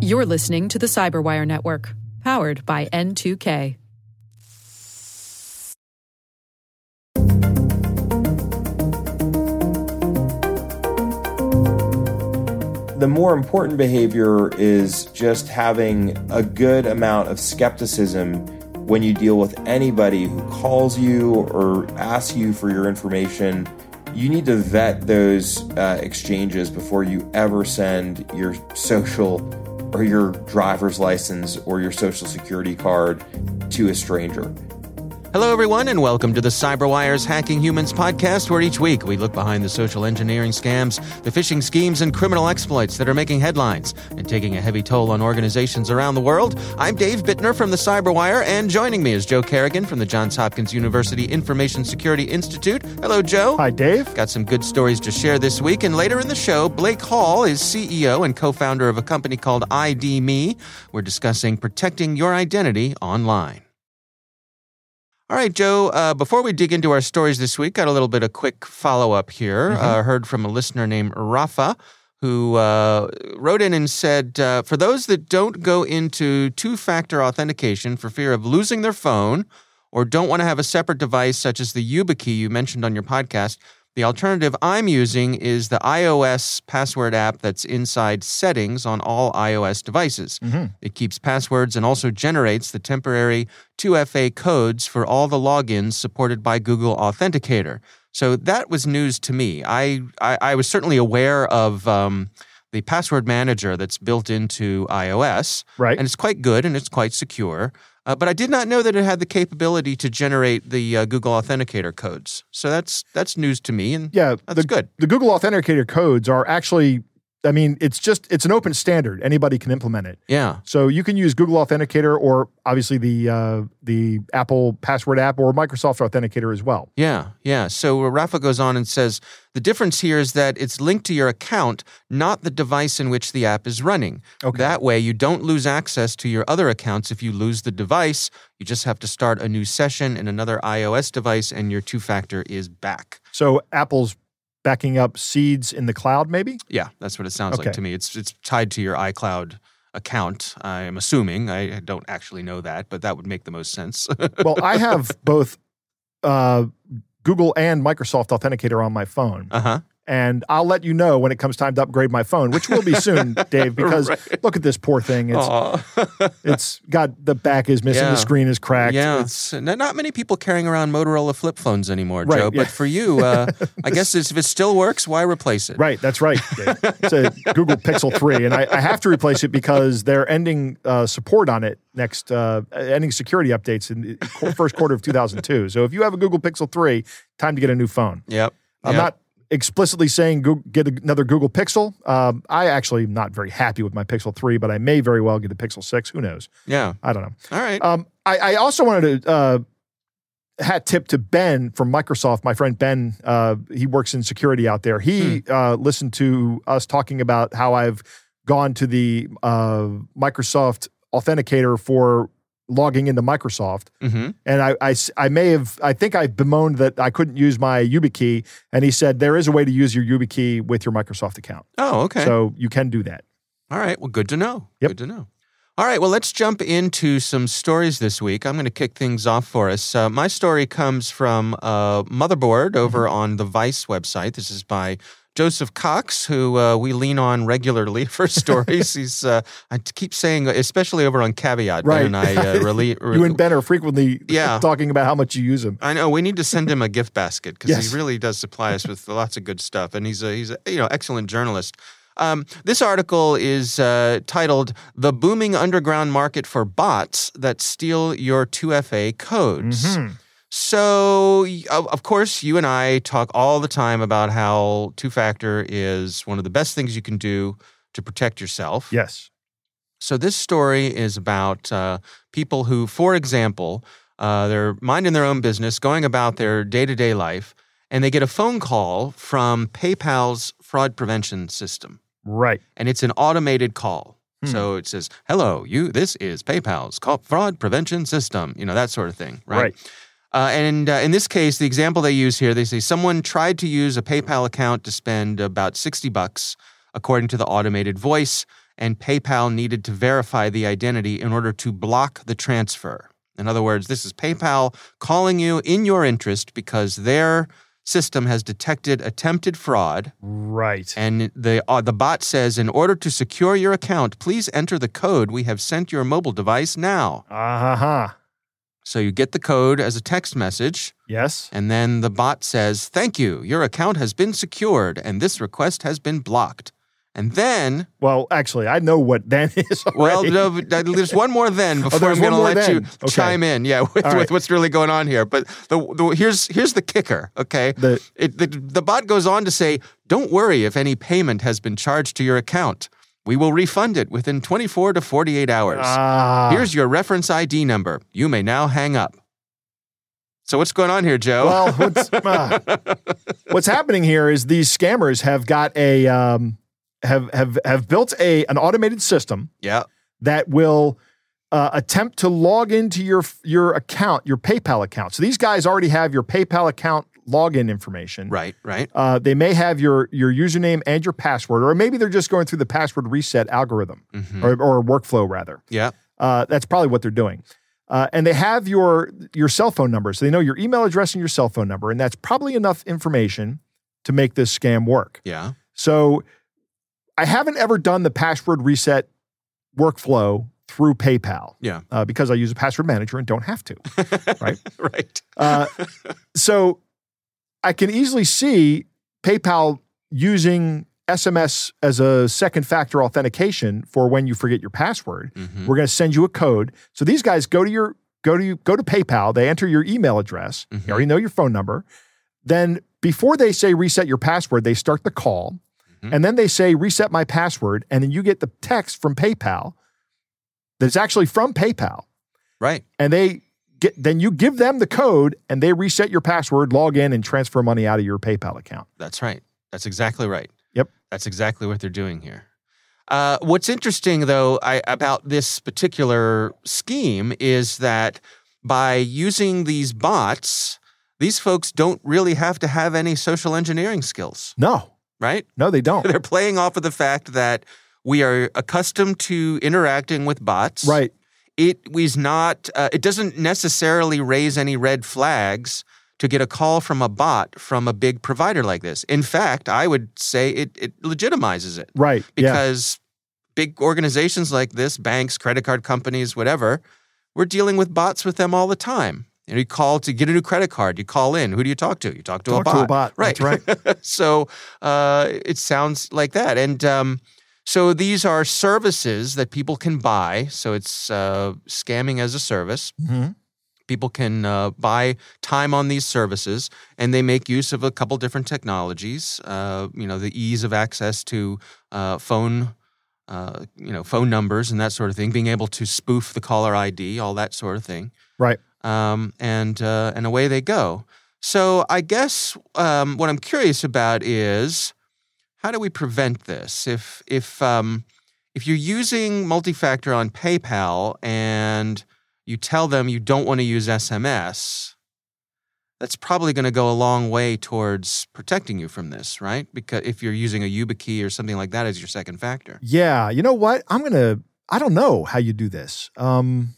You're listening to the Cyberwire Network, powered by N2K. The more important behavior is just having a good amount of skepticism when you deal with anybody who calls you or asks you for your information. You need to vet those uh, exchanges before you ever send your social or your driver's license or your social security card to a stranger. Hello, everyone, and welcome to the CyberWire's Hacking Humans podcast, where each week we look behind the social engineering scams, the phishing schemes, and criminal exploits that are making headlines and taking a heavy toll on organizations around the world. I'm Dave Bittner from the CyberWire, and joining me is Joe Carrigan from the Johns Hopkins University Information Security Institute. Hello, Joe. Hi, Dave. Got some good stories to share this week, and later in the show, Blake Hall is CEO and co founder of a company called ID.me. We're discussing protecting your identity online. All right, Joe, uh, before we dig into our stories this week, got a little bit of quick follow up here. Mm-hmm. Uh, heard from a listener named Rafa who uh, wrote in and said, uh, For those that don't go into two factor authentication for fear of losing their phone or don't want to have a separate device such as the YubiKey you mentioned on your podcast, the alternative I'm using is the iOS password app that's inside settings on all iOS devices. Mm-hmm. It keeps passwords and also generates the temporary 2FA codes for all the logins supported by Google Authenticator. So that was news to me. I, I, I was certainly aware of. Um, the password manager that's built into iOS. Right. And it's quite good and it's quite secure. Uh, but I did not know that it had the capability to generate the uh, Google Authenticator codes. So that's that's news to me, and yeah, that's the, good. The Google Authenticator codes are actually I mean, it's just it's an open standard. Anybody can implement it. Yeah. So you can use Google Authenticator or obviously the uh, the Apple Password app or Microsoft Authenticator as well. Yeah, yeah. So Rafa goes on and says the difference here is that it's linked to your account, not the device in which the app is running. Okay. That way, you don't lose access to your other accounts if you lose the device. You just have to start a new session in another iOS device, and your two factor is back. So Apple's backing up seeds in the cloud, maybe? Yeah, that's what it sounds Okay. like to me. It's it's tied to your iCloud account. I'm assuming. I don't actually know that, but that would make the most sense. Well, I have both uh, Google and Microsoft Authenticator on my phone. uh huh. And I'll let you know when it comes time to upgrade my phone, which will be soon, Dave. Because Right. look at this poor thing; it's it's got the back is missing, Yeah. the screen is cracked. Yeah, It's- not many people carrying around Motorola flip phones anymore, Right, Joe. yeah. But for you, uh, I guess if it still works, why replace it? right. That's right. Dave. It's a Google Pixel Three, and I, I have to replace it because they're ending uh, support on it next, uh, ending security updates in the first quarter of 2002. So if you have a Google Pixel Three, time to get a new phone. Yep. I'm Yep. not explicitly saying go, get another Google Pixel. Um, I actually am not very happy with my Pixel 3, but I may very well get a Pixel 6. Who knows? Yeah. I don't know. All right. Um, I, I also wanted to uh, hat tip to Ben from Microsoft. My friend Ben, uh, he works in security out there. He uh, listened to us talking about how I've gone to the uh, Microsoft Authenticator for logging into Microsoft. mm-hmm. And I may have, I think I bemoaned that I couldn't use my YubiKey. And he said, there is a way to use your YubiKey with your Microsoft account. Oh, okay. So you can do that. All right. Well, good to know. Yep. Good to know. All right. Well, let's jump into some stories this week. I'm going to kick things off for us. Uh, my story comes from uh, Motherboard over on the Vice website. This is by Joseph Cox, who uh, we lean on regularly for stories. He's uh, I keep saying, especially over on Caveat, Ben Right. and I uh, rele- You and Ben are frequently Yeah. talking about how much you use him. I know we need to send him a gift basket because Yes. he really does supply us with lots of good stuff, and he's a he's a you know excellent journalist. Um, this article is uh, titled "The Booming Underground Market for Bots That Steal Your 2FA Codes." Mm-hmm. So, of course, you and I talk all the time about how two factor is one of the best things you can do to protect yourself. Yes. So this story is about uh, people who, for example, uh, they're minding their own business, going about their day-to-day life, and they get a phone call from PayPal's fraud prevention system, Right. and it's an automated call. Hmm. So it says, "Hello, you. This is PayPal's call fraud prevention system." You know that sort of thing, right? Right. Uh, and uh, in this case, the example they use here, they say someone tried to use a PayPal account to spend about 60 bucks according to the automated voice, and PayPal needed to verify the identity in order to block the transfer. In other words, this is PayPal calling you in your interest because their system has detected attempted fraud Right. and the uh, the bot says in order to secure your account, please enter the code we have sent your mobile device now. Uh huh. So you get the code as a text message Yes. and then the bot says, "Thank you. Your account has been secured and this request has been blocked." And then, Well, actually, I know what then is. well, no, there's one more then oh, before there's I'm going to let you. Okay. chime in. Yeah, with, All with what's really going on here. But the, the here's here's the kicker. Okay, The- it, the the bot goes on to say, "Don't worry if any payment has been charged to your account. We will refund it within 24 to 48 hours. Ah. Here's your reference ID number. You may now hang up." So what's going on here, Joe? Well, what's, uh, what's happening here is these scammers have got a um, have have have built a an automated system yeah, that will uh, attempt to log into your your account, your PayPal account. So these guys already have your PayPal account login information. right, right. Uh, they may have your your username and your password, or maybe they're just going through the password reset algorithm Mhm. or, or workflow rather. Yeah, Uh, that's probably what they're doing. Uh, and they have your your cell phone number, so they know your email address and your cell phone number, and that's probably enough information to make this scam work. yeah. So I haven't ever done the password reset workflow through PayPal Yeah. uh, because I use a password manager and don't have to. Right. right. Uh, so I can easily see PayPal using SMS as a second factor authentication for when you forget your password. Mhm. We're going to send you a code. So these guys go to your go to go to PayPal. They enter your email address. Mhm. You already know your phone number. Then before they say reset your password, they start the call, Mhm. and then they say reset my password, and then you get the text from PayPal that's actually from PayPal, Right. and they get then you give them the code, and they reset your password, log in, and transfer money out of your PayPal account. That's right. That's exactly right. Yep. That's exactly what they're doing here. Uh, what's interesting, though, I, about this particular scheme is that by using these bots, these folks don't really have to have any social engineering skills, No, right? no, they don't. They're playing off of the fact that we are accustomed to interacting with bots. right. It is not. Uh, it doesn't necessarily raise any red flags to get a call from a bot from a big provider like this. In fact, I would say it, it legitimizes it Right. yeah. because big organizations like this, banks, credit card companies, whatever, we're dealing with bots with them all the time. You, know, you call to get a new credit card. You call in. Who do you talk to? You talk to a bot. to a bot. Right. That's right. so uh, it sounds like that. And um, so these are services that people can buy. So it's uh, scamming as a service. Mhm. People can uh, buy time on these services, and they make use of a couple different technologies. Uh, you know, the ease of access to uh, phone, uh, you know, phone numbers and that sort of thing. Being able to spoof the caller ID, all that sort of thing Right. um, and uh, and away they go. So I guess um, what I'm curious about is how do we prevent this? If if um, if you're using multi-factor on PayPal and you tell them you don't want to use SMS, that's probably going to go a long way towards protecting you from this, right? Because if you're using a YubiKey or something like that as your second factor, Yeah, you know what? I'm gonna. I don't know how you do this, um,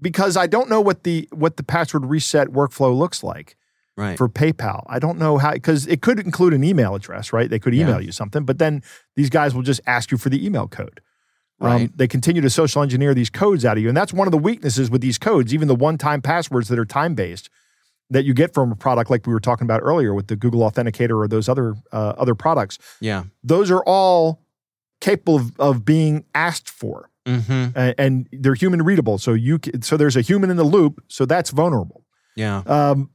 because I don't know what the what the password reset workflow looks like right? for PayPal. I don't know how because it could include an email address, right? They could Yeah. email you something, but then these guys will just ask you for the email code. Um, Right. they continue to social engineer these codes out of you, and that's one of the weaknesses with these codes. Even the one-time passwords that are time-based that you get from a product like we were talking about earlier with the Google Authenticator or those other uh, other products, yeah. those are all capable of, of being asked for Mm-hmm. and, and they're human readable so you c- so there's a human in the loop so that's vulnerable Yeah. um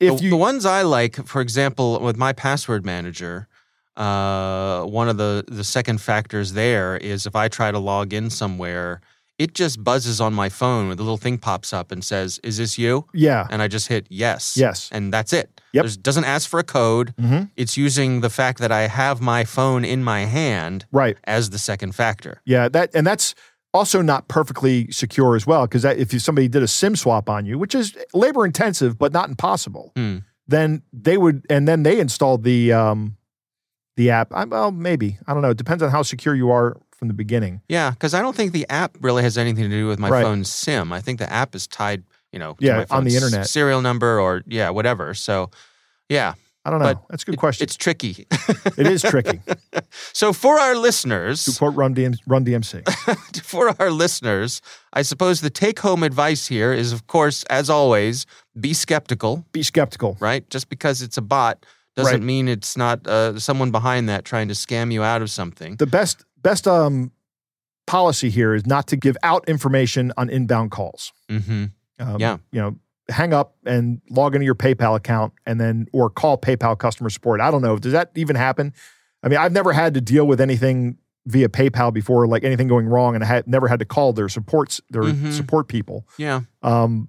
if the, you the ones I like, for example, with my password manager, uh, one of the the second factors there is if I try to log in somewhere, it just buzzes on my phone the little thing pops up and says, "Is this you?" yeah And I just hit yes. Yes. And that's it. Yep. Doesn't ask for a code. Mhm. It's using the fact that I have my phone in my hand right as the second factor. yeah that and that's also not perfectly secure as well because if somebody did a sim swap on you which is labor intensive but not impossible Hmm. then they would and then they installed the um the app. I, well, maybe I don't know. It depends on how secure you are from the beginning. Yeah, because I don't think the app really has anything to do with my Right. phone's SIM. I think the app is tied, you know, to Yeah, my on the internet. serial number or yeah, whatever. So, yeah, I don't know. But That's a good question. it's tricky. it is tricky. so for our to listeners, quote Run, DM, Run DMC. for our listeners, I suppose the take-home advice here is, of course, as always, be skeptical. Be skeptical. Right? Just because it's a bot doesn't Right. mean it's not uh, someone behind that trying to scam you out of something. The best best um, policy here is not to give out information on inbound calls. hmm Um, Yeah. You know, hang up and log into your PayPal account and then, or call PayPal customer support. I don't know. Does that even happen? I mean, I've never had to deal with anything via PayPal before, like anything going wrong, and I had never had to call their supports, their Mhm. support people. Yeah. Um,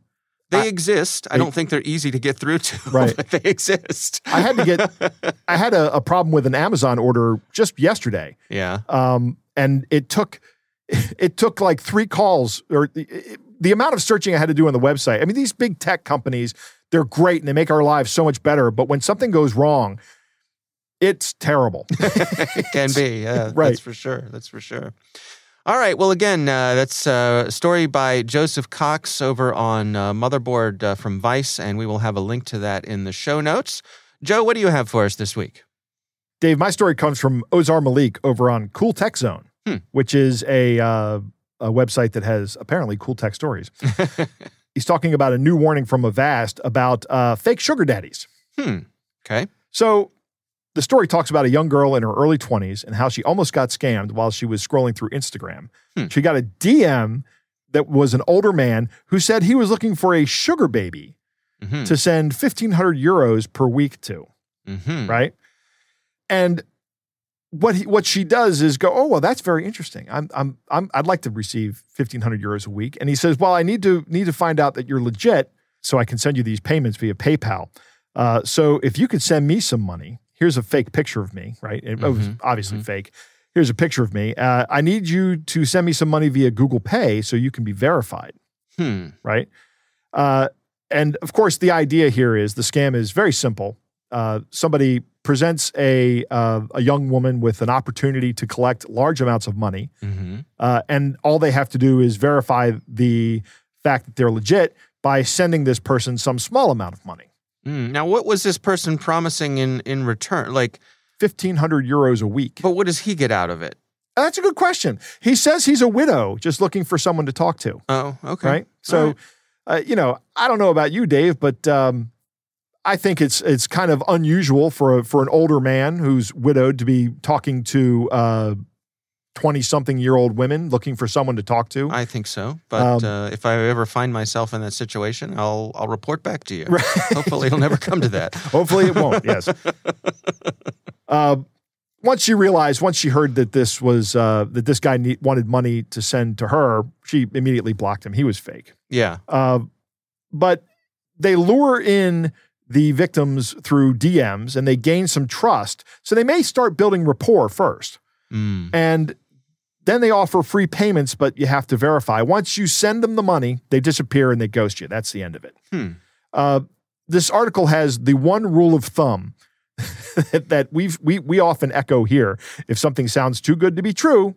They I- exist. I don't think they're easy to get through to, Right. they exist. I had to get, I had a, a problem with an Amazon order just yesterday. yeah. um, and it took it took like three calls or the, the amount of searching I had to do on the website. I mean, these big tech companies, they're great and they make our lives so much better. But when something goes wrong, it's terrible. it can be. Yeah, Right. That's for sure. That's for sure. All right. Well, again, uh, that's uh, a story by Joseph Cox over on uh, Motherboard uh, from Vice, and we will have a link to that in the show notes. Joe, what do you have for us this week? Dave, my story comes from Ozar Malik over on Cool Tech Zone, Hmm. which is a uh, a website that has apparently cool tech stories. He's talking about a new warning from Avast about uh, fake sugar daddies. Hmm. Okay. So the story talks about a young girl in her early 20s and how she almost got scammed while she was scrolling through Instagram. Hmm. She got a DM that was an older man who said he was looking for a sugar baby hmm to send 1500 euros per week to, hmm right? And what he, what she does is go, oh well, that's very interesting. I'm I'm I'm I'd like to receive 1500 euros a week. And he says, well, I need to need to find out that you're legit so I can send you these payments via PayPal. Uh, so if you could send me some money, here's a fake picture of me, right? It was Mhm, obviously fake. Here's a picture of me. Uh, I need you to send me some money via Google Pay so you can be verified, Hmm. right? Uh, and of course, the idea here is the scam is very simple. Uh, somebody presents a uh, a young woman with an opportunity to collect large amounts of money, hmm uh, and all they have to do is verify the fact that they're legit by sending this person some small amount of money. Mm. Now, what was this person promising in in return? Like, 1500 euros a week. but what does he get out of it? That's a good question. He says he's a widow just looking for someone to talk to, Oh, okay. right? So, right. Uh, you know, I don't know about you, Dave, but um, I think it's it's kind of unusual for a, for an older man who's widowed to be talking to twenty something year old women looking for someone to talk to. I think so. But Um, uh, if I ever find myself in that situation, I'll I'll report back to you. Right. Hopefully, it'll never come to that. Hopefully, it won't. Yes. Uh, once she realized, once she heard that this was uh, that this guy need, wanted money to send to her, she immediately blocked him. He was fake. Yeah. Uh, but they lure in the victims through DMs and they gain some trust. So they may start building rapport first. Mm. And then they offer free payments, but you have to verify. Once you send them the money, they disappear and they ghost you. That's the end of it. Hmm. Uh, this article has the one rule of thumb that we've, we, we often echo here. If something sounds too good to be true,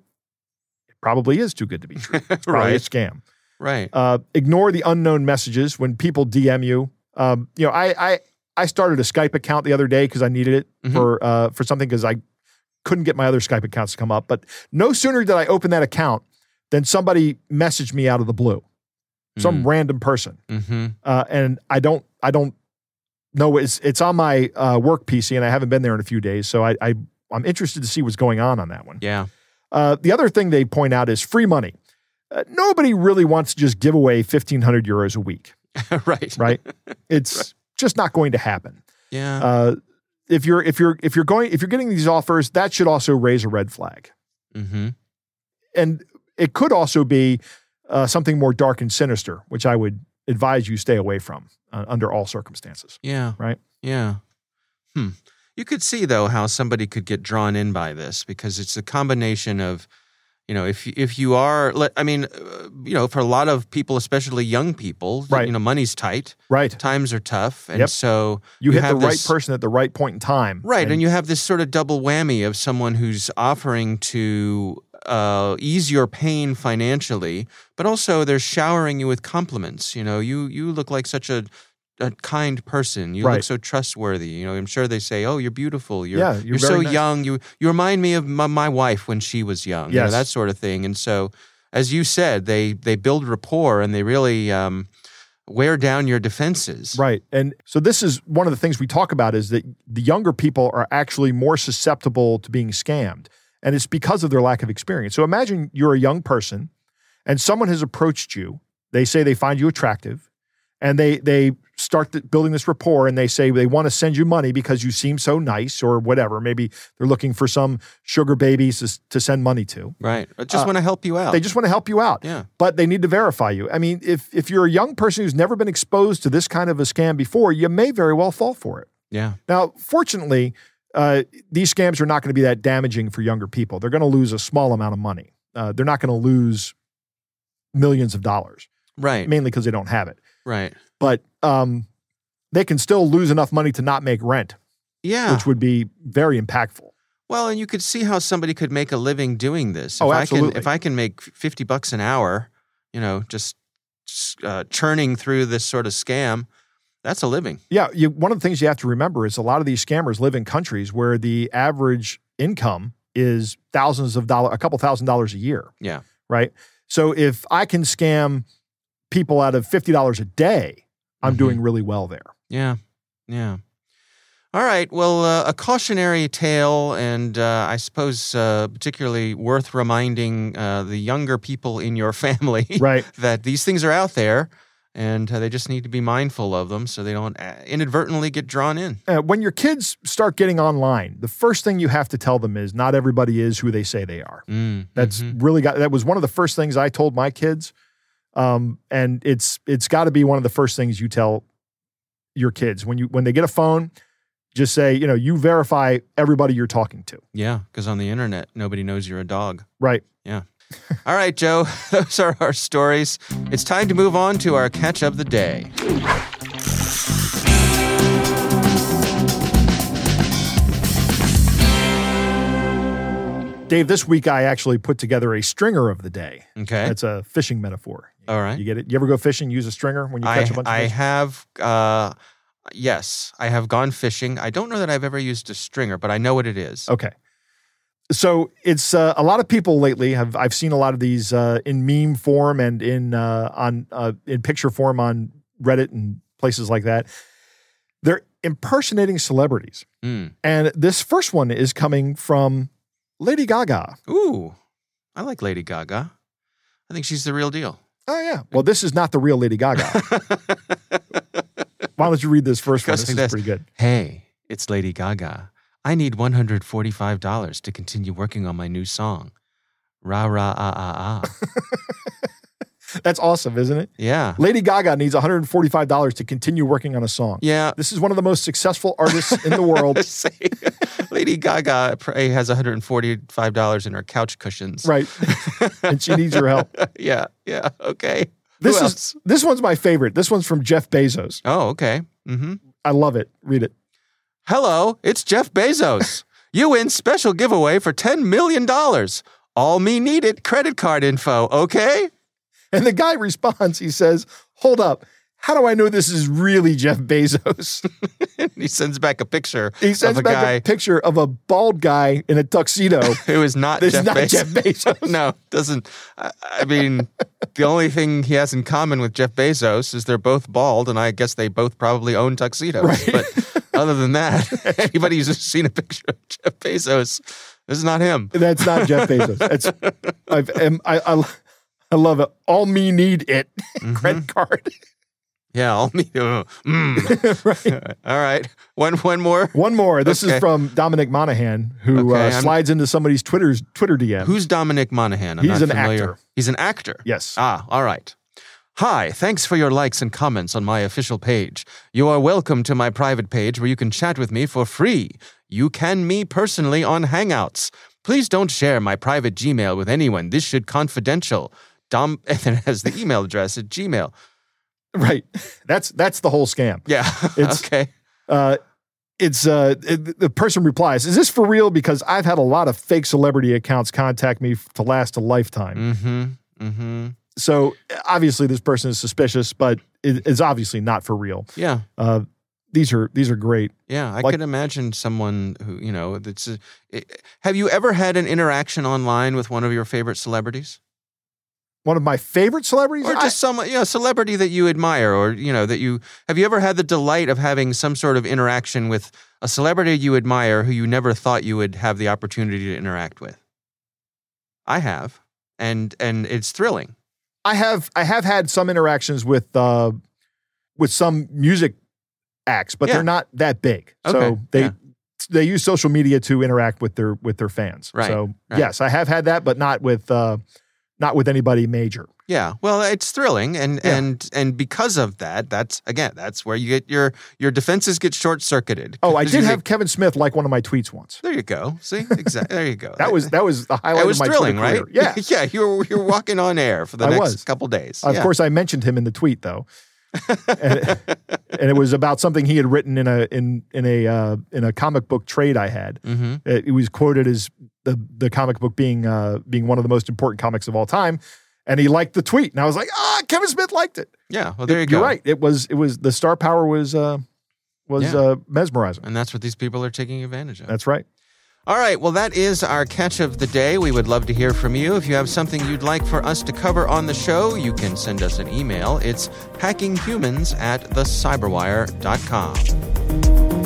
it probably is too good to be true. It's probably a scam. Right. Uh, ignore the unknown messages when people DM you. Um, you know, I, I I started a Skype account the other day because I needed it Mhm. for uh, for something because I couldn't get my other Skype accounts to come up. But no sooner did I open that account than somebody messaged me out of the blue, some random person, Mm-hmm. uh, and I don't I don't know it's it's on my uh, work PC and I haven't been there in a few days, so I, I I'm interested to see what's going on on that one. Yeah. Uh, the other thing they point out is free money. Uh, nobody really wants to just give away 1,500 euros a week, right. right? It's just not going to happen. Yeah. Uh, if you're if you're if you're going if you're getting these offers, that should also raise a red flag, mm-hmm. and it could also be uh, something more dark and sinister, which I would advise you stay away from uh, under all circumstances. Yeah. Right. Yeah. Hmm. You could see though how somebody could get drawn in by this because it's a combination of, you know, if if you are, I mean, uh, you know, for a lot of people, especially young people, Right. you know, money's tight, Right. times are tough, and Yep. so You, hit the right this- person at the right point in time. Right, and, you have this sort of double whammy of someone who's offering to uh, ease your pain financially, but also they're showering you with compliments. You know, you you look like such a a kind person. You look so trustworthy. You know, I'm sure they say, "Oh, you're beautiful. You're Yeah, you're so nice." young. You you remind me of my, my wife when she was young. You know, that sort of thing." And so, as you said, they they build rapport and they really um, wear down your defenses. Right. And so this is one of the things we talk about is that the younger people are actually more susceptible to being scammed. And it's because of their lack of experience. So imagine you're a young person and someone has approached you. They say they find you attractive and they they start th- building this rapport and they say they want to send you money because you seem so nice or whatever. Maybe they're looking for some sugar babies to, to send money to. Right. I just Uh, want to help you out. They just want to help you out. Yeah. But they need to verify you. I mean, if if you're a young person who's never been exposed to this kind of a scam before, you may very well fall for it. yeah. Now, fortunately, uh, these scams are not going to be that damaging for younger people. They're going to lose a small amount of money. Uh, they're not going to lose millions of dollars, Right. mainly because they don't have it. Right. But um, they can still lose enough money to not make rent, Yeah. which would be very impactful. well, and you could see how somebody could make a living doing this. If Oh, I can absolutely. if I can make 50 bucks an hour, you know, just uh, churning through this sort of scam, that's a living. Yeah, you, one of the things you have to remember is a lot of these scammers live in countries where the average income is thousands of dollars, a couple thousand dollars a year. Yeah. Right. So if I can scam people out of fifty dollars a day, I'm Mhm. doing really well there. Yeah. Yeah. All right. Well, uh, a cautionary tale, and uh, I suppose uh, particularly worth reminding uh, the younger people in your family Right. that these things are out there and uh, they just need to be mindful of them so they don't uh, inadvertently get drawn in. When your kids start getting online, the first thing you have to tell them is not everybody is who they say they are. Mm, That's mhm. really got that was one of the first things I told my kids. Um, and it's it's got to be one of the first things you tell your kids when you when they get a phone, just say, you know, you verify everybody you're talking to. yeah, because on the internet, nobody knows you're a dog. Right. Yeah. All right, Joe, those are our stories. It's time to move on to our catch of the day. Dave, this week I actually put together a stringer of the day. Okay. That's a fishing metaphor. All right. You get it? You ever go fishing, use a stringer when you catch a bunch I of fish? I have, uh, yes, I have gone fishing. I don't know that I've ever used a stringer, but I know what it is. Okay. So it's uh, a lot of people lately have I've seen a lot of these uh, in meme form and in uh, on uh, in picture form on Reddit and places like that. They're impersonating celebrities, Mm. and this first one is coming from Lady Gaga. Ooh, I like Lady Gaga. I think she's the real deal. Oh yeah. Well, this is not the real Lady Gaga. Why don't you read this first one? This is this. pretty good. Hey, it's Lady Gaga. I need $145 to continue working on my new song. Rah, rah, ah, ah, ah. That's awesome, isn't it? Yeah. Lady Gaga needs $145 to continue working on a song. Yeah. This is one of the most successful artists in the world. Say, Lady Gaga probably has $145 in her couch cushions. Right. and she needs your help. yeah. Yeah. Okay. This Who is else? this one's my favorite. This one's from Jeff Bezos. Oh, okay. Mm-hmm. I love it. Read it. Hello, it's Jeff Bezos. you win special giveaway for $10 million. All me needed credit card info, okay? And the guy responds, he says, Hold up. How do I know this is really Jeff Bezos? he sends back a picture He sends of a back guy a picture of a bald guy in a tuxedo. who is not Jeff not Bezos. Jeff Bezos. no, doesn't. I, I mean, the only thing he has in common with Jeff Bezos is they're both bald, and I guess they both probably own tuxedos. Right. But other than that, anybody who's seen a picture of Jeff Bezos, this is not him. That's not Jeff Bezos. That's I've, I, I, I love it. All me need it. Mm-hmm. Credit card. Yeah, all me. uh, mm. right. All right, one one more. One more. This Okay. is from Dominic Monaghan, who Okay, uh, I'm- slides into somebody's Twitter's Twitter DM. Who's Dominic Monaghan? I'm He's an familiar. actor. He's an actor. yes. Ah, all right. Hi, thanks for your likes and comments on my official page. You are welcome to my private page where you can chat with me for free. You can me personally on Hangouts. Please don't share my private Gmail with anyone. This should confidential. Dom, and then it has the email address at Gmail. Right. That's that's the whole scam. Yeah. It's- okay. Uh, it's uh, it, the person replies, "Is this for real? Because I've had a lot of fake celebrity accounts contact me to last a lifetime." Mm-hmm. Mm-hmm. So obviously, this person is suspicious, but it, it's obviously not for real. Yeah. Uh, these are these are great. Yeah, I Like- could imagine someone who you know that's. A, it- have you ever had an interaction online with one of your favorite celebrities, One of my favorite celebrities. or I- just some you know celebrity that you admire, or you know that you have you ever had the delight of having some sort of interaction with a celebrity you admire who you never thought you would have the opportunity to interact with? I have, and and it's thrilling. I have I have had some interactions with uh, with some music acts, but Yeah. they're not that big. Okay, So they yeah. they use social media to interact with their with their fans. Right, So right. yes, I have had that, but not with uh, not with anybody major. Yeah, well, it's thrilling, and Yeah. and and because of that, that's again, that's where you get your your defenses get short circuited. Oh, I did have Kevin Smith like one of my tweets once. There you go. See, exactly. There you go. That was that was the highlight It was of my thrilling, right? Yeah. yeah. You were you were walking on air for the next was. couple days. Of Yeah. course, I mentioned him in the tweet though, and, and it was about something he had written in a in in a uh, in a comic book trade I had. Mm-hmm. It, it was quoted as the the comic book being uh, being one of the most important comics of all time, and he liked the tweet, and I was like, ah, Kevin Smith liked it. Yeah. Well, there you go. You're right. It was it was the star power was uh, was Yeah. uh, mesmerizing. And that's what these people are taking advantage of. That's right. All right. Well, that is our catch of the day. We would love to hear from you. If you have something you'd like for us to cover on the show, you can send us an email. It's hackinghumans at thecyberwire.com.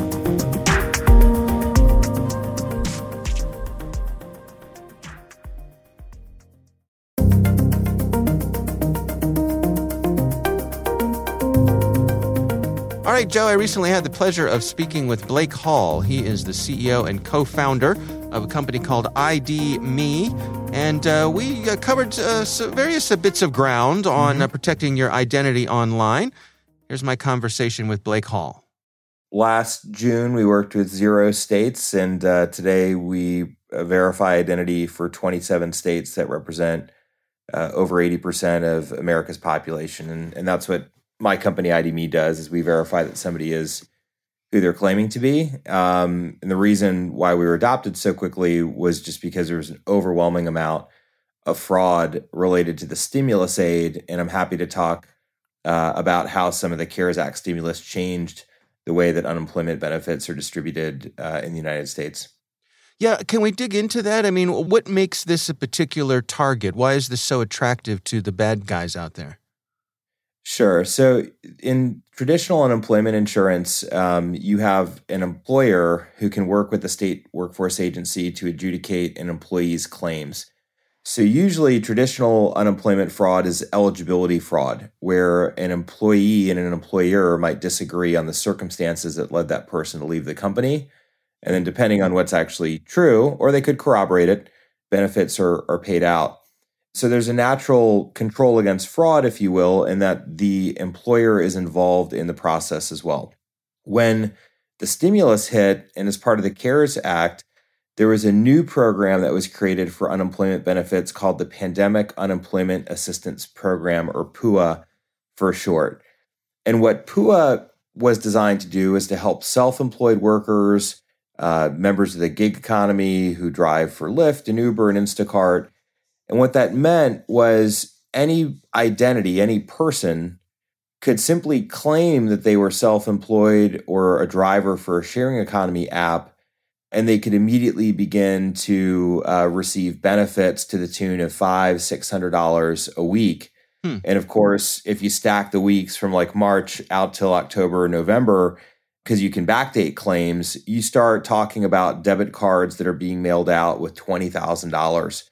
right, Joe, I recently had the pleasure of speaking with Blake Hall. He is the CEO and co founder of a company called ID.me. And uh, we uh, covered uh, various uh, bits of ground on uh, protecting your identity online. Here's my conversation with Blake Hall. Last June, we worked with zero states, and uh, today we verify identity for 27 states that represent uh, over 80% of America's population. And, and that's what my company ID.me does is we verify that somebody is who they're claiming to be. Um, and the reason why we were adopted so quickly was just because there was an overwhelming amount of fraud related to the stimulus aid. And I'm happy to talk uh, about how some of the CARES Act stimulus changed the way that unemployment benefits are distributed uh, in the United States. Yeah, can we dig into that? I mean, what makes this a particular target? Why is this so attractive to the bad guys out there? Sure. So, in traditional unemployment insurance, um, you have an employer who can work with the state workforce agency to adjudicate an employee's claims. So, usually, traditional unemployment fraud is eligibility fraud, where an employee and an employer might disagree on the circumstances that led that person to leave the company. And then, depending on what's actually true, or they could corroborate it, benefits are, are paid out. So there's a natural control against fraud, if you will, in that the employer is involved in the process as well. When the stimulus hit, and as part of the CARES Act, there was a new program that was created for unemployment benefits called the Pandemic Unemployment Assistance Program, or PUA for short. And what PUA was designed to do is to help self employed workers, uh, members of the gig economy who drive for Lyft and Uber and Instacart and what that meant was any identity, any person could simply claim that they were self employed or a driver for a sharing economy app, and they could immediately begin to uh, receive benefits to the tune of five, six hundred dollars a week. Hmm. And of course, if you stack the weeks from like March out till October or November, because you can backdate claims, you start talking about debit cards that are being mailed out with twenty thousand dollars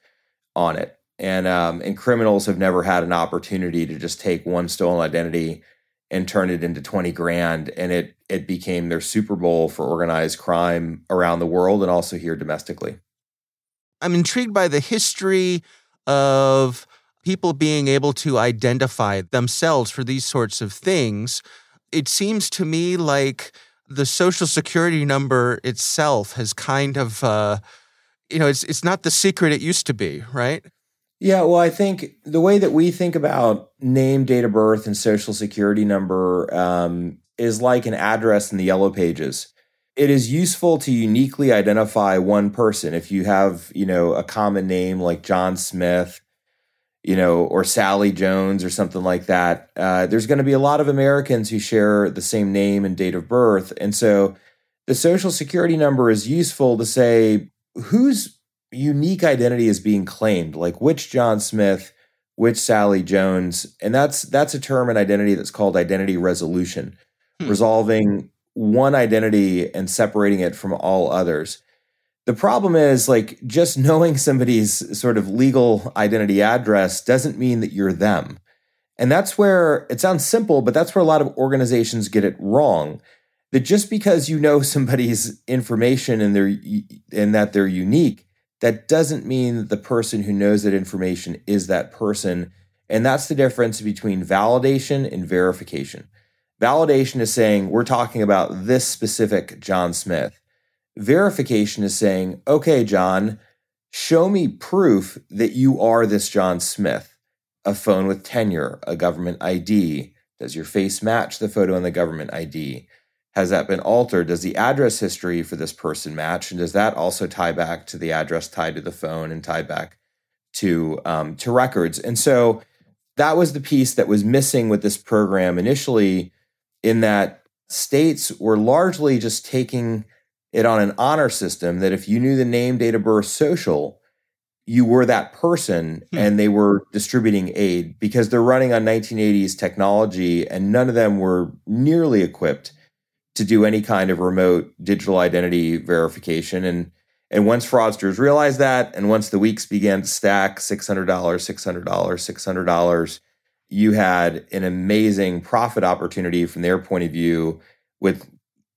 on it. And um, and criminals have never had an opportunity to just take one stolen identity and turn it into 20 grand. And it it became their Super Bowl for organized crime around the world and also here domestically. I'm intrigued by the history of people being able to identify themselves for these sorts of things. It seems to me like the social security number itself has kind of uh, you know, it's it's not the secret it used to be, right? Yeah, well, I think the way that we think about name, date of birth, and social security number um, is like an address in the yellow pages. It is useful to uniquely identify one person. If you have, you know, a common name like John Smith, you know, or Sally Jones or something like that, uh, there's going to be a lot of Americans who share the same name and date of birth. And so the social security number is useful to say whose unique identity is being claimed, like which John Smith, which Sally Jones. And that's that's a term in identity that's called identity resolution, hmm. resolving one identity and separating it from all others. The problem is like just knowing somebody's sort of legal identity address doesn't mean that you're them. And that's where it sounds simple, but that's where a lot of organizations get it wrong. That just because you know somebody's information and they're and that they're unique, that doesn't mean that the person who knows that information is that person. And that's the difference between validation and verification. Validation is saying we're talking about this specific John Smith. Verification is saying, okay, John, show me proof that you are this John Smith. A phone with tenure, a government ID. Does your face match the photo in the government ID? Has that been altered? Does the address history for this person match? And does that also tie back to the address tied to the phone and tie back to um, to records? And so that was the piece that was missing with this program initially, in that states were largely just taking it on an honor system that if you knew the name, date of birth, social, you were that person hmm. and they were distributing aid because they're running on 1980s technology and none of them were nearly equipped to do any kind of remote digital identity verification and and once fraudsters realized that and once the weeks began to stack $600 $600 $600 you had an amazing profit opportunity from their point of view with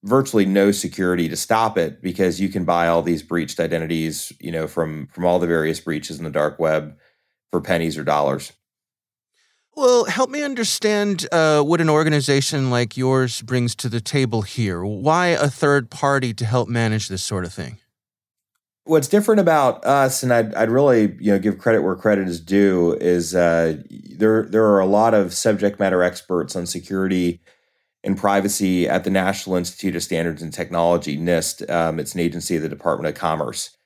virtually no security to stop it because you can buy all these breached identities, you know, from from all the various breaches in the dark web for pennies or dollars. Well, help me understand uh, what an organization like yours brings to the table here. Why a third party to help manage this sort of thing? What's different about us, and I'd, I'd really you know give credit where credit is due, is uh, there there are a lot of subject matter experts on security and privacy at the National Institute of Standards and Technology, NIST. Um, it's an agency of the Department of Commerce.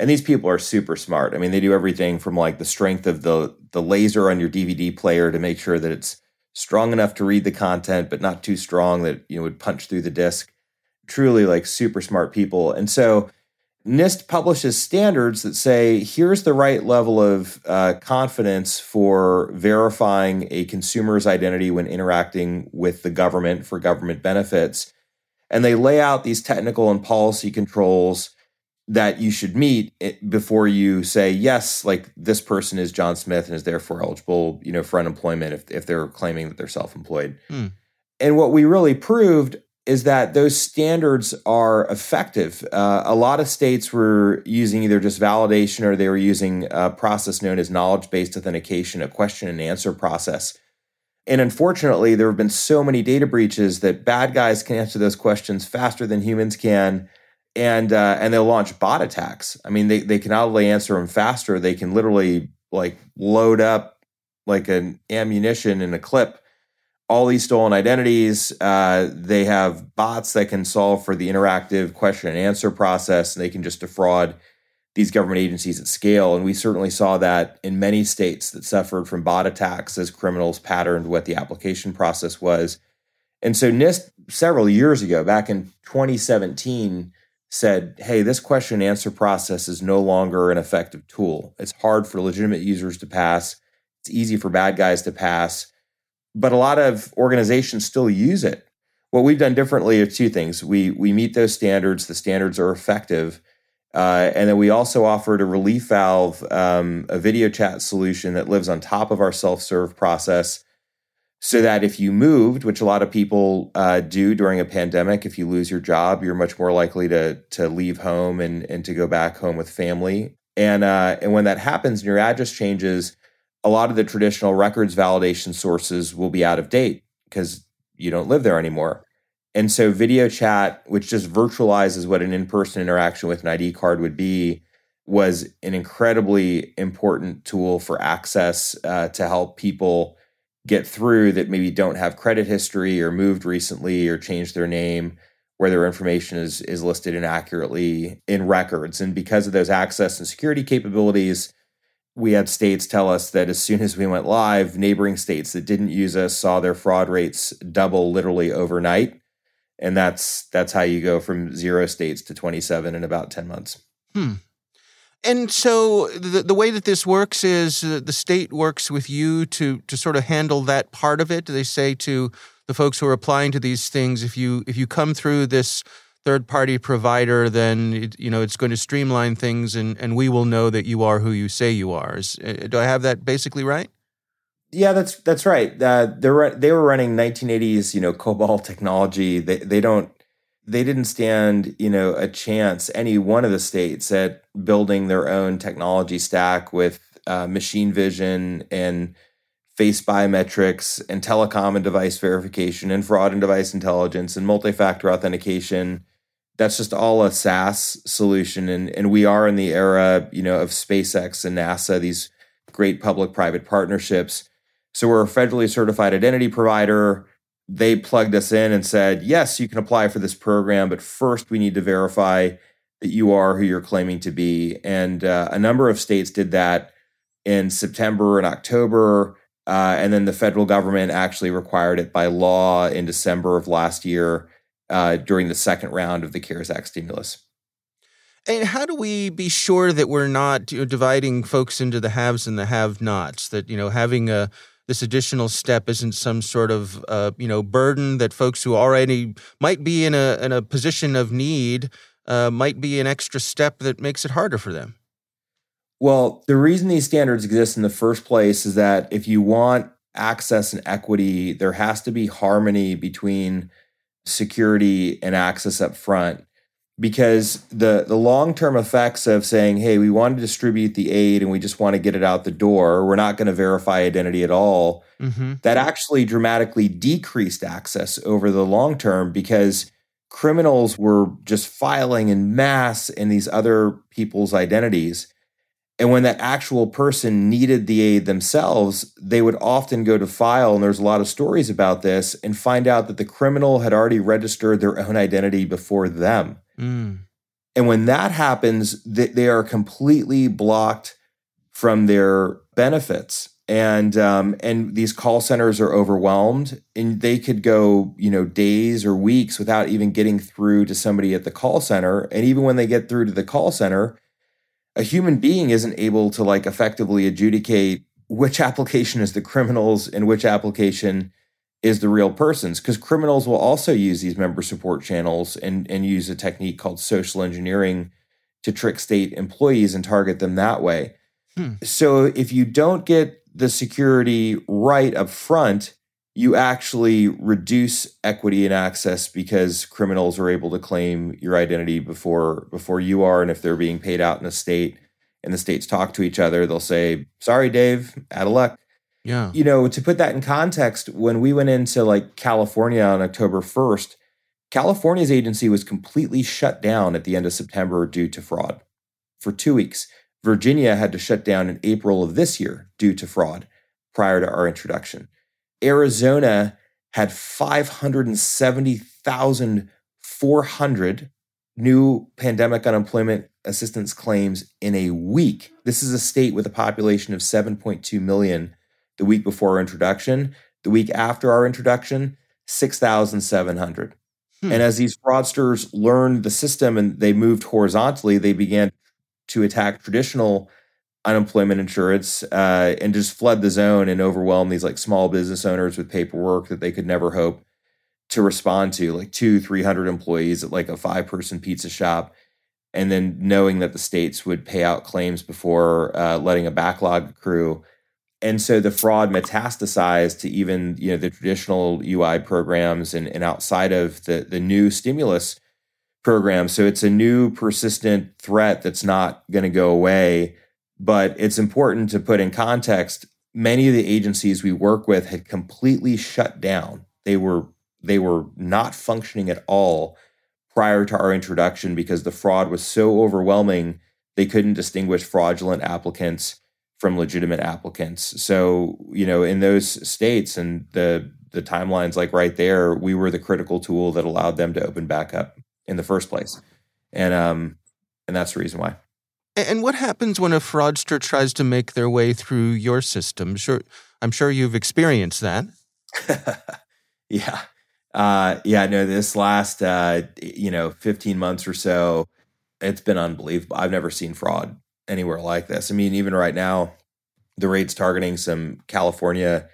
And these people are super smart. I mean, they do everything from like the strength of the the laser on your DVD player to make sure that it's strong enough to read the content, but not too strong that you know would punch through the disk. Truly, like super smart people. And so NIST publishes standards that say here's the right level of uh, confidence for verifying a consumer's identity when interacting with the government for government benefits. And they lay out these technical and policy controls that you should meet before you say, yes, like this person is John Smith and is therefore eligible, you know, for unemployment if, if they're claiming that they're self-employed. Hmm. And what we really proved is that those standards are effective. Uh, a lot of states were using either just validation or they were using a process known as knowledge based authentication, a question and answer process. And unfortunately, there have been so many data breaches that bad guys can answer those questions faster than humans can. And uh, and they'll launch bot attacks. I mean, they, they can not only answer them faster, they can literally like load up like an ammunition in a clip all these stolen identities. Uh, they have bots that can solve for the interactive question and answer process, and they can just defraud these government agencies at scale. And we certainly saw that in many states that suffered from bot attacks as criminals patterned what the application process was. And so NIST, several years ago, back in 2017, said, hey, this question and answer process is no longer an effective tool. It's hard for legitimate users to pass, it's easy for bad guys to pass but a lot of organizations still use it. What we've done differently are two things. We we meet those standards. The standards are effective, uh, and then we also offered a relief valve, um, a video chat solution that lives on top of our self serve process, so that if you moved, which a lot of people uh, do during a pandemic, if you lose your job, you're much more likely to to leave home and and to go back home with family. And uh, and when that happens and your address changes, a lot of the traditional records validation sources will be out of date because you don't live there anymore. And so video chat, which just virtualizes what an in-person interaction with an ID card would be, was an incredibly important tool for access uh, to help people get through that maybe don't have credit history or moved recently or changed their name where their information is is listed inaccurately in records. And because of those access and security capabilities we had states tell us that as soon as we went live neighboring states that didn't use us saw their fraud rates double literally overnight. And that's that's how you go from zero states to 27 in about 10 months. Hmm and so the the way that this works is uh, the state works with you to to sort of handle that part of it. They say to the folks who are applying to these things, if you if you come through this third party provider, then it, you know it's going to streamline things, and and we will know that you are who you say you are. Is, uh, do I have that basically right? Yeah, that's that's right. Uh, they're they were running 1980s, you know, COBOL technology. They they don't they didn't stand, you know, a chance any one of the states at building their own technology stack with uh, machine vision and face biometrics and telecom and device verification and fraud and device intelligence and multi-factor authentication. That's just all a SaaS solution, and and we are in the era, you know, of SpaceX and NASA, these great public-private partnerships. So we're a federally certified identity provider they plugged us in and said, yes, you can apply for this program, but first we need to verify that you are who you're claiming to be. And uh, a number of states did that in September and October. Uh, and then the federal government actually required it by law in December of last year uh, during the second round of the CARES Act stimulus. And how do we be sure that we're not you know, dividing folks into the haves and the have-nots? That you know, having a this additional step isn't some sort of uh, you know burden that folks who already might be in a in a position of need uh, might be an extra step that makes it harder for them. Well, the reason these standards exist in the first place is that if you want access and equity, there has to be harmony between security and access up front because the the long-term effects of saying hey we want to distribute the aid and we just want to get it out the door we're not going to verify identity at all mm-hmm. that actually dramatically decreased access over the long term because criminals were just filing in mass in these other people's identities and when that actual person needed the aid themselves they would often go to file and there's a lot of stories about this and find out that the criminal had already registered their own identity before them Mm. And when that happens, they are completely blocked from their benefits. And um, and these call centers are overwhelmed, and they could go, you know, days or weeks without even getting through to somebody at the call center. And even when they get through to the call center, a human being isn't able to like effectively adjudicate which application is the criminals and which application is the real persons because criminals will also use these member support channels and, and use a technique called social engineering to trick state employees and target them that way. Hmm. So if you don't get the security right up front, you actually reduce equity and access because criminals are able to claim your identity before before you are and if they're being paid out in a state and the states talk to each other they'll say sorry dave out of luck yeah. You know, to put that in context, when we went into like California on October 1st, California's agency was completely shut down at the end of September due to fraud for two weeks. Virginia had to shut down in April of this year due to fraud prior to our introduction. Arizona had 570,400 new pandemic unemployment assistance claims in a week. This is a state with a population of 7.2 million the week before our introduction. The week after our introduction, 6,700. Hmm. And as these fraudsters learned the system and they moved horizontally, they began to attack traditional unemployment insurance uh, and just flood the zone and overwhelm these like small business owners with paperwork that they could never hope to respond to, like two, 300 employees at like a five person pizza shop. And then knowing that the states would pay out claims before uh, letting a backlog accrue and so the fraud metastasized to even you know the traditional UI programs and, and outside of the the new stimulus program. So it's a new persistent threat that's not going to go away. But it's important to put in context. Many of the agencies we work with had completely shut down. They were they were not functioning at all prior to our introduction because the fraud was so overwhelming they couldn't distinguish fraudulent applicants from legitimate applicants. So, you know, in those states and the the timelines like right there, we were the critical tool that allowed them to open back up in the first place. And um and that's the reason why. And what happens when a fraudster tries to make their way through your system? Sure I'm sure you've experienced that. yeah. Uh yeah, no, this last uh you know, 15 months or so, it's been unbelievable. I've never seen fraud anywhere like this. I mean, even right now, the rates targeting some California,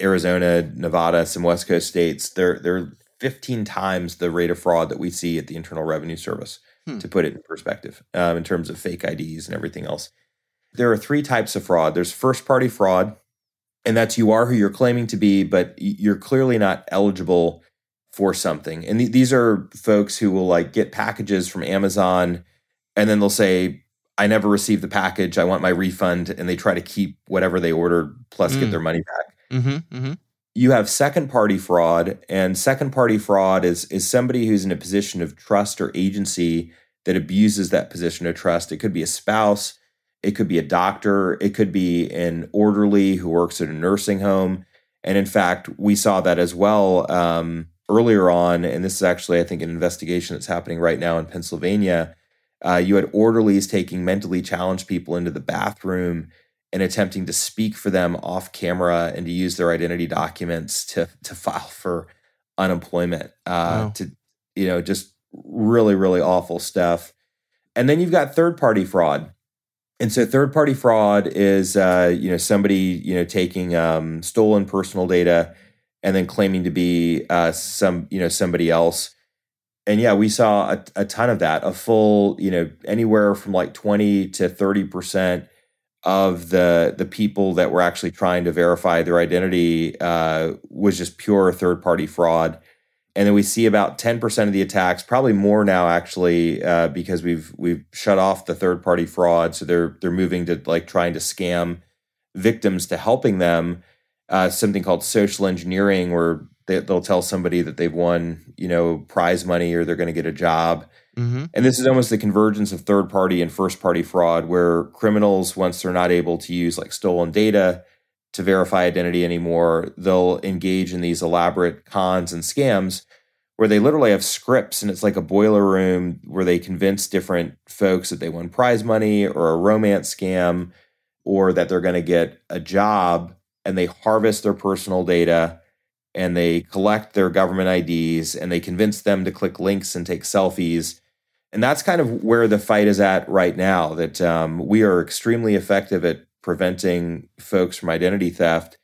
Arizona, Nevada, some West Coast states, they're they're 15 times the rate of fraud that we see at the Internal Revenue Service, hmm. to put it in perspective, um, in terms of fake IDs and everything else. There are three types of fraud. There's first party fraud, and that's you are who you're claiming to be, but you're clearly not eligible for something. And th- these are folks who will like get packages from Amazon and then they'll say, I never received the package. I want my refund. And they try to keep whatever they ordered plus mm. get their money back. Mm-hmm, mm-hmm. You have second party fraud, and second party fraud is, is somebody who's in a position of trust or agency that abuses that position of trust. It could be a spouse, it could be a doctor, it could be an orderly who works at a nursing home. And in fact, we saw that as well um, earlier on. And this is actually, I think, an investigation that's happening right now in Pennsylvania uh, you had orderlies taking mentally challenged people into the bathroom and attempting to speak for them off camera and to use their identity documents to to file for unemployment. Uh, wow. To you know, just really really awful stuff. And then you've got third party fraud. And so third party fraud is uh, you know somebody you know taking um, stolen personal data and then claiming to be uh, some you know somebody else and yeah, we saw a, a ton of that. A full, you know, anywhere from like twenty to thirty percent of the the people that were actually trying to verify their identity uh, was just pure third party fraud. And then we see about ten percent of the attacks, probably more now actually, uh, because we've we've shut off the third party fraud. So they're they're moving to like trying to scam victims to helping them. Uh, something called social engineering, where they, will tell somebody that they've won, you know, prize money or they're going to get a job. Mm-hmm. And this is almost the convergence of third party and first party fraud, where criminals, once they're not able to use like stolen data to verify identity anymore, they'll engage in these elaborate cons and scams where they literally have scripts and it's like a boiler room where they convince different folks that they won prize money or a romance scam or that they're going to get a job and they harvest their personal data and they collect their government IDs and they convince them to click links and take selfies. And that's kind of where the fight is at right now. That um, we are extremely effective at preventing folks from identity theft,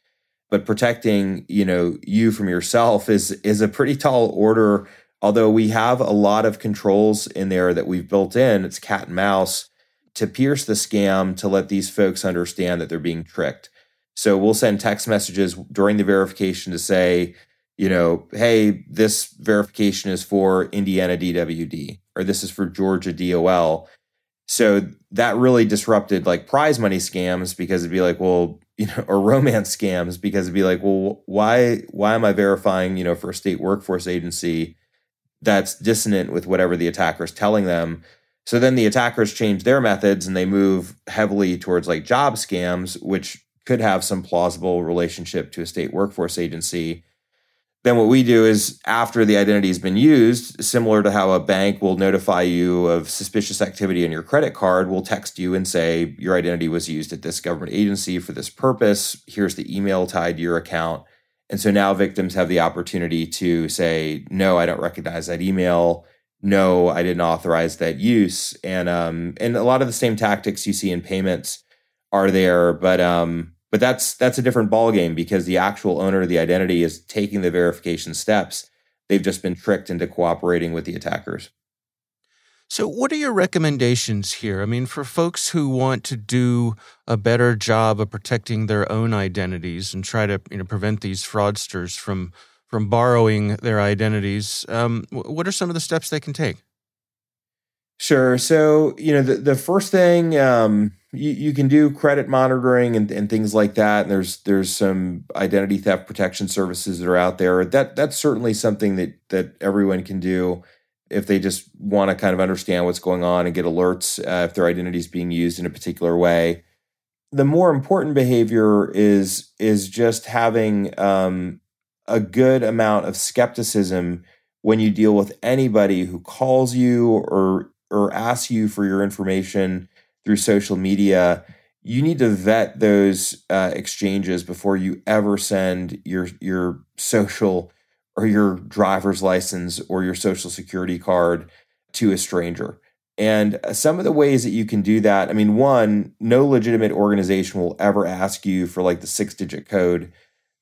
but protecting you know you from yourself is is a pretty tall order. Although we have a lot of controls in there that we've built in, it's cat and mouse to pierce the scam to let these folks understand that they're being tricked. So we'll send text messages during the verification to say, you know, hey, this verification is for Indiana DWD or this is for Georgia DOL. So that really disrupted like prize money scams because it'd be like, well, you know, or romance scams because it'd be like, well, why why am I verifying, you know, for a state workforce agency that's dissonant with whatever the attacker is telling them? So then the attackers change their methods and they move heavily towards like job scams, which could have some plausible relationship to a state workforce agency. Then what we do is after the identity has been used, similar to how a bank will notify you of suspicious activity on your credit card, we'll text you and say your identity was used at this government agency for this purpose. Here's the email tied to your account. And so now victims have the opportunity to say, no, I don't recognize that email. No, I didn't authorize that use. And um, and a lot of the same tactics you see in payments are there, but um, but that's that's a different ballgame because the actual owner of the identity is taking the verification steps. They've just been tricked into cooperating with the attackers. So, what are your recommendations here? I mean, for folks who want to do a better job of protecting their own identities and try to, you know, prevent these fraudsters from from borrowing their identities, um, what are some of the steps they can take? Sure. So, you know, the, the first thing um, you, you can do credit monitoring and, and things like that. And there's there's some identity theft protection services that are out there. That that's certainly something that that everyone can do. if they just want to kind of understand what's going on and get alerts uh, if their identity is being used in a particular way. The more important behavior is is just having um, a good amount of skepticism when you deal with anybody who calls you or or ask you for your information through social media you need to vet those uh, exchanges before you ever send your your social or your driver's license or your social security card to a stranger. And uh, some of the ways that you can do that, I mean, one, no legitimate organization will ever ask you for like the six digit code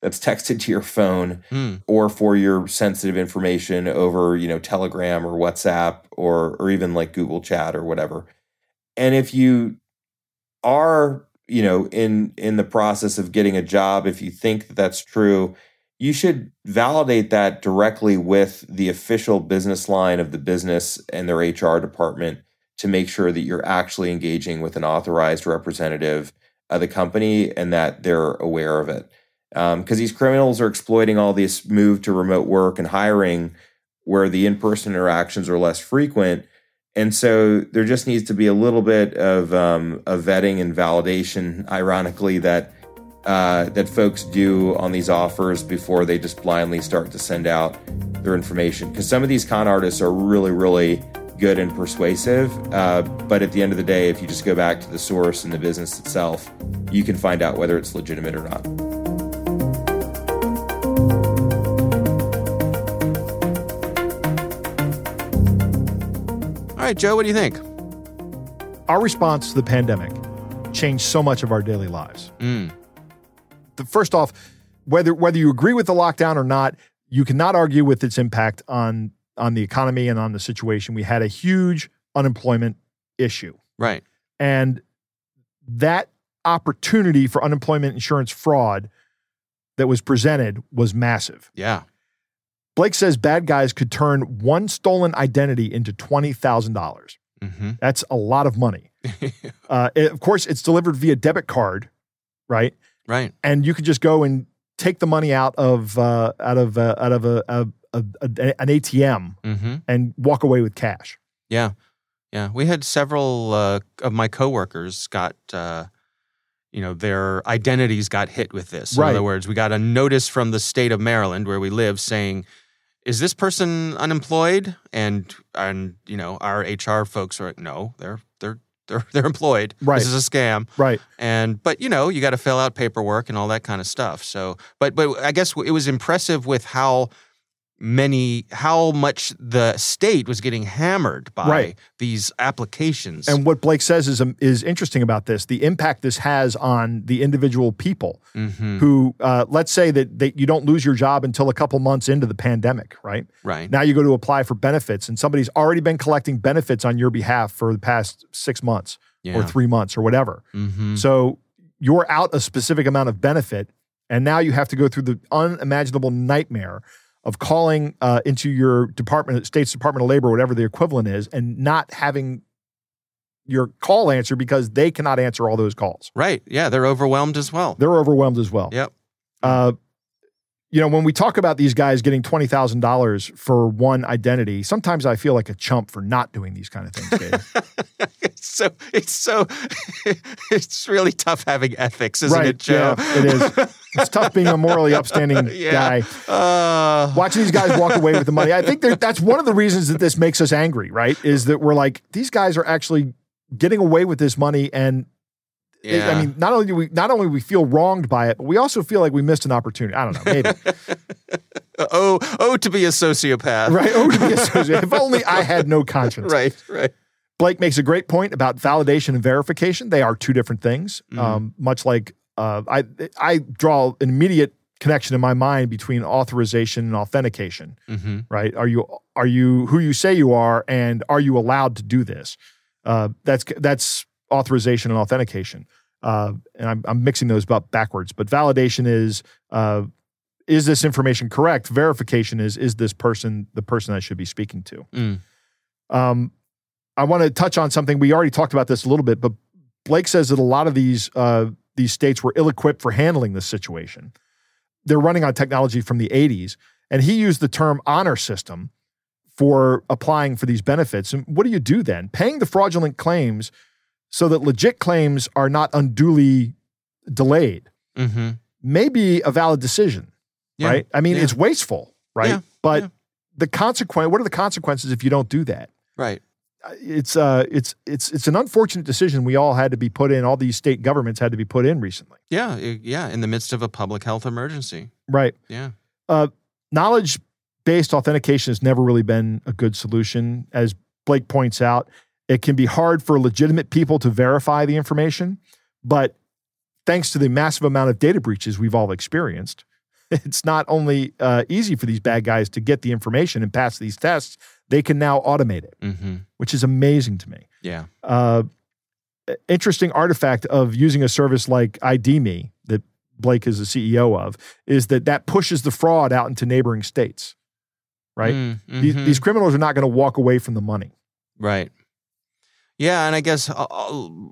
that's texted to your phone Mm. or for your sensitive information over, you know, Telegram or WhatsApp or or even like Google Chat or whatever. And if you are, you know, in in the process of getting a job, if you think that that's true, you should validate that directly with the official business line of the business and their HR department to make sure that you're actually engaging with an authorized representative of the company and that they're aware of it. Because these criminals are exploiting all this move to remote work and hiring where the in person interactions are less frequent. And so there just needs to be a little bit of, um, of vetting and validation, ironically, that uh, that folks do on these offers before they just blindly start to send out their information. Because some of these con artists are really, really good and persuasive. Uh, but at the end of the day, if you just go back to the source and the business itself, you can find out whether it's legitimate or not. Right, Joe, what do you think? Our response to the pandemic changed so much of our daily lives. Mm. The, first off, whether whether you agree with the lockdown or not, you cannot argue with its impact on on the economy and on the situation. We had a huge unemployment issue. Right. And that opportunity for unemployment insurance fraud that was presented was massive. Yeah. Blake says bad guys could turn one stolen identity into $20,000. hmm That's a lot of money. Uh, it- of course, it's delivered via debit card, right? right. And you could just go and take the money out of uh, out of uh, out of a, a, a, an ATM hmm and walk away with cash. Yeah. Yeah. We had several uh, of my coworkers got, uh, you know, their identities got hit with this. In Right. other words, we got a notice from the state of Maryland where we live saying, is this person unemployed? And, and, you know, our HR folks are like, no, they're, they're, they're, they're employed. Right. This is a scam. Right. and but you know you got to fill out paperwork and all that kind of stuff so but but i guess it was impressive with how many how much the state was getting hammered by Right. these applications And what Blake says is um, is interesting about this: the impact this has on the individual people Mhm. who, uh, let's say that that you don't lose your job until a couple months into the pandemic, right? right Now you go to apply for benefits, and somebody's already been collecting benefits on your behalf for the past six months yeah or three months or whatever. hmm So you're out a specific amount of benefit, and now you have to go through the unimaginable nightmare of calling uh, into your department, state's Department of Labor, whatever the equivalent is, and not having your call answered because they cannot answer all those calls. right yeah they're overwhelmed as well They're overwhelmed as well. yep Uh, you know, when we talk about these guys getting twenty thousand dollars for one identity, sometimes I feel like a chump for not doing these kind of things, it's so it's so it's really tough having ethics isn't right? it joe Yeah, it is. It's tough being a morally upstanding Yeah. guy. uh, watching these guys walk away with the money. I think that's one of the reasons that this makes us angry, right? Is that we're like these guys are actually getting away with this money, and yeah. I mean, not only do we not only we feel wronged by it, but we also feel like we missed an opportunity. I don't know, maybe oh oh to be a sociopath right? Oh, to be associated. If only I had no conscience. right right Blake makes a great point about validation and verification. They are two different things. Mhm. Um, much like uh, I, I draw an immediate connection in my mind between authorization and authentication. hmm right? Are you are you who you say you are, and are you allowed to do this? Uh, that's that's authorization and authentication, uh, and I'm, I'm mixing those up backwards. But validation is uh, is this information correct? Verification is is this person the person I should be speaking to? Mm. Um, I want to touch on something we already talked about this a little bit, but Blake says that a lot of these uh, these states were ill equipped for handling this situation. They're running on technology from the 80s, and he used the term honor system for applying for these benefits. And what do you do then? Paying the fraudulent claims so that legit claims are not unduly delayed Mm-hmm. may be a valid decision, Yeah. right? I mean, Yeah. it's wasteful, right? Yeah. But the consequence, what are the consequences if you don't do that? Right. It's uh, it's it's it's an unfortunate decision we all had to be put in. All these state governments had to be put in recently, Yeah. Yeah. In the midst of a public health emergency. right? Yeah. Uh, knowledge based authentication has never really been a good solution. As Blake points out, it can be hard for legitimate people to verify the information, but thanks to the massive amount of data breaches we've all experienced, it's not only uh, easy for these bad guys to get the information and pass these tests, they can now automate it, Mm-hmm. which is amazing to me. Yeah. Uh, interesting artifact of using a service like ID.me that Blake is the CEO of is that that pushes the fraud out into neighboring states. Right? Mm, These, mhm. these criminals are not going to walk away from the money. Right. Yeah, and I guess uh,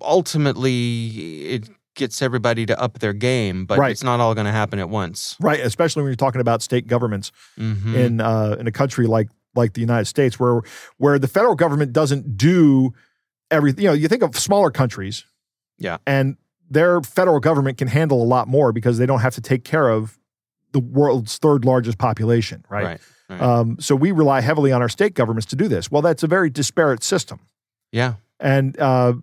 ultimately it gets everybody to up their game, but Right. it's not all going to happen at once. Right, especially when you're talking about state governments Mm-hmm. in uh, in a country like like the United States, where where the federal government doesn't do everything. You know, you think of smaller countries, Yeah. and their federal government can handle a lot more because they don't have to take care of the world's third largest population, right? right. right. Um, so we rely heavily on our state governments to do this. Well, that's a very disparate system, yeah. and uh,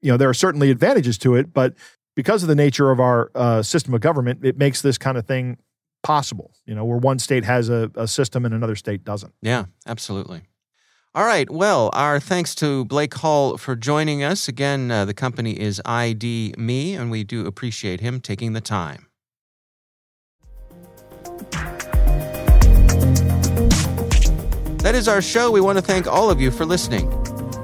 you know there are certainly advantages to it, but because of the nature of our uh, system of government, it makes this kind of thing possible. You know, where one state has a, a system and another state doesn't. Yeah, absolutely. All right. Well, our thanks to Blake Hall for joining us. Again, uh, the company is ID.me, and we do appreciate him taking the time. That is our show. We want to thank all of you for listening.